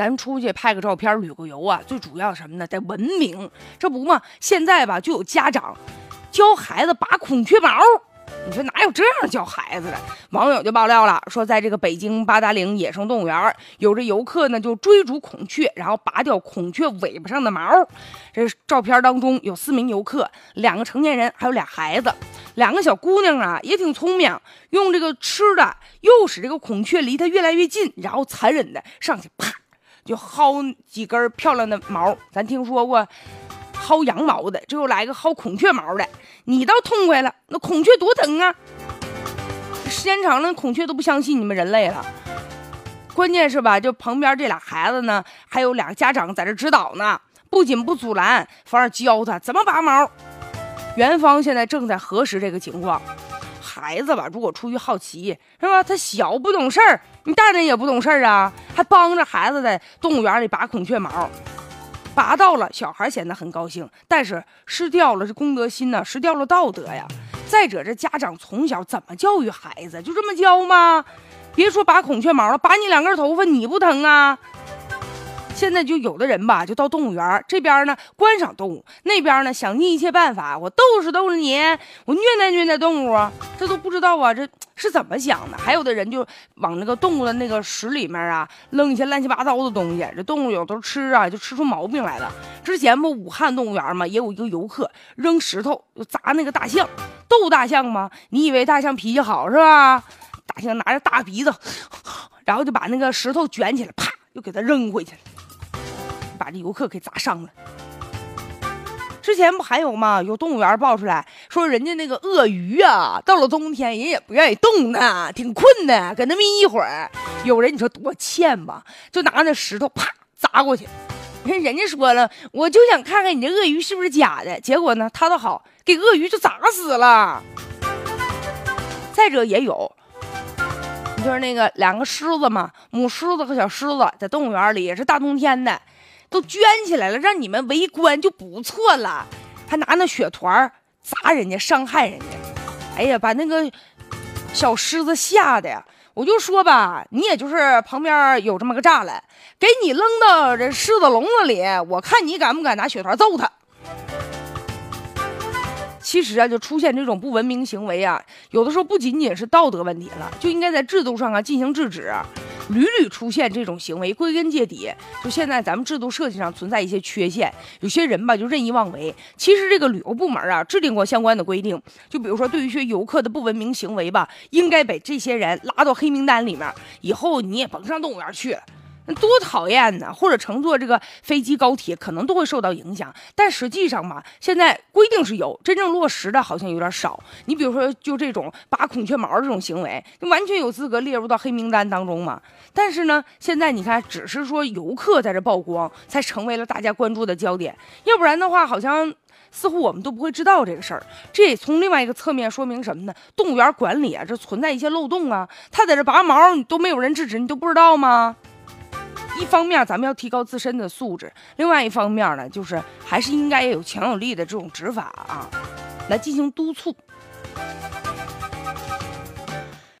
咱出去拍个照片、旅个游啊，最主要什么呢？得文明。这不嘛，现在吧就有家长教孩子拔孔雀毛。你说哪有这样教孩子的？网友就爆料了，说在这个北京八达岭野生动物园，有这游客呢就追逐孔雀，然后拔掉孔雀尾巴上的毛。这照片当中有四名游客，两个成年人，还有俩孩子。两个小姑娘啊也挺聪明，用这个吃的诱使这个孔雀离它越来越近，然后残忍的上去啪就薅几根漂亮的毛。咱听说过。薅羊毛的，这又来个薅孔雀毛的，你倒痛快了，那孔雀多疼啊！时间长了，孔雀都不相信你们人类了。关键是吧，就旁边这俩孩子呢，还有俩家长在这指导呢，不仅不阻拦，反而教他怎么拔毛。元芳现在正在核实这个情况。孩子吧，如果出于好奇，是吧？他小不懂事儿，你大人也不懂事儿啊，还帮着孩子在动物园里拔孔雀毛。拔到了，小孩显得很高兴，但是失掉了这公德心呢，失掉了道德呀。再者，这家长从小怎么教育孩子？就这么教吗？别说拔孔雀毛了，拔你两根头发，你不疼啊？现在就有的人吧，就到动物园这边呢观赏动物，那边呢想尽一切办法，我逗是逗着你，我虐待虐待动物，这都不知道啊，这是怎么想的？还有的人就往那个动物的那个屎里面啊扔一些乱七八糟的东西，这动物有都吃啊，就吃出毛病来了。之前不武汉动物园嘛，也有一个游客扔石头砸那个大象，逗大象吗？你以为大象脾气好是吧？大象拿着大鼻子，然后 就把那个石头卷起来，啪，又给它扔回去了。把游客给砸伤了。之前不还有吗？有动物园爆出来说，人家那个鳄鱼啊，到了冬天人也不愿意动呢，挺困的，搁那眯一会儿。有人你说多欠吧，就拿那石头啪砸过去。人 人家说了，我就想看看你这鳄鱼是不是假的。结果呢，他倒好，给鳄鱼就砸死了。再者也有，就是那个两个狮子嘛，母狮子和小狮子在动物园里也是大冬天的。都捐起来了，让你们围观就不错了，还拿那雪团砸人家，伤害人家。哎呀，把那个小狮子吓的呀！我就说吧，你也就是旁边有这么个栅栏，给你扔到这狮子笼子里，我看你敢不敢拿雪团揍他。其实啊，就出现这种不文明行为啊，有的时候不仅仅是道德问题了，就应该在制度上啊进行制止。屡屡出现这种行为，归根结底，就现在咱们制度设计上存在一些缺陷，有些人吧就任意妄为。其实这个旅游部门啊制定过相关的规定，就比如说对于一些游客的不文明行为吧，应该把这些人拉到黑名单里面，以后你也甭上动物园去了。多讨厌呢！或者乘坐这个飞机、高铁，可能都会受到影响。但实际上嘛，现在规定是有，真正落实的好像有点少。你比如说，就这种拔孔雀毛这种行为，就完全有资格列入到黑名单当中嘛。但是呢，现在你看，只是说游客在这曝光，才成为了大家关注的焦点。要不然的话，好像似乎我们都不会知道这个事儿。这也从另外一个侧面说明什么呢？动物园管理啊，这存在一些漏洞啊。他在这拔毛，你都没有人制止，你都不知道吗？一方面咱们要提高自身的素质另外一方面呢就是还是应该有强有力的这种执法啊来进行督促。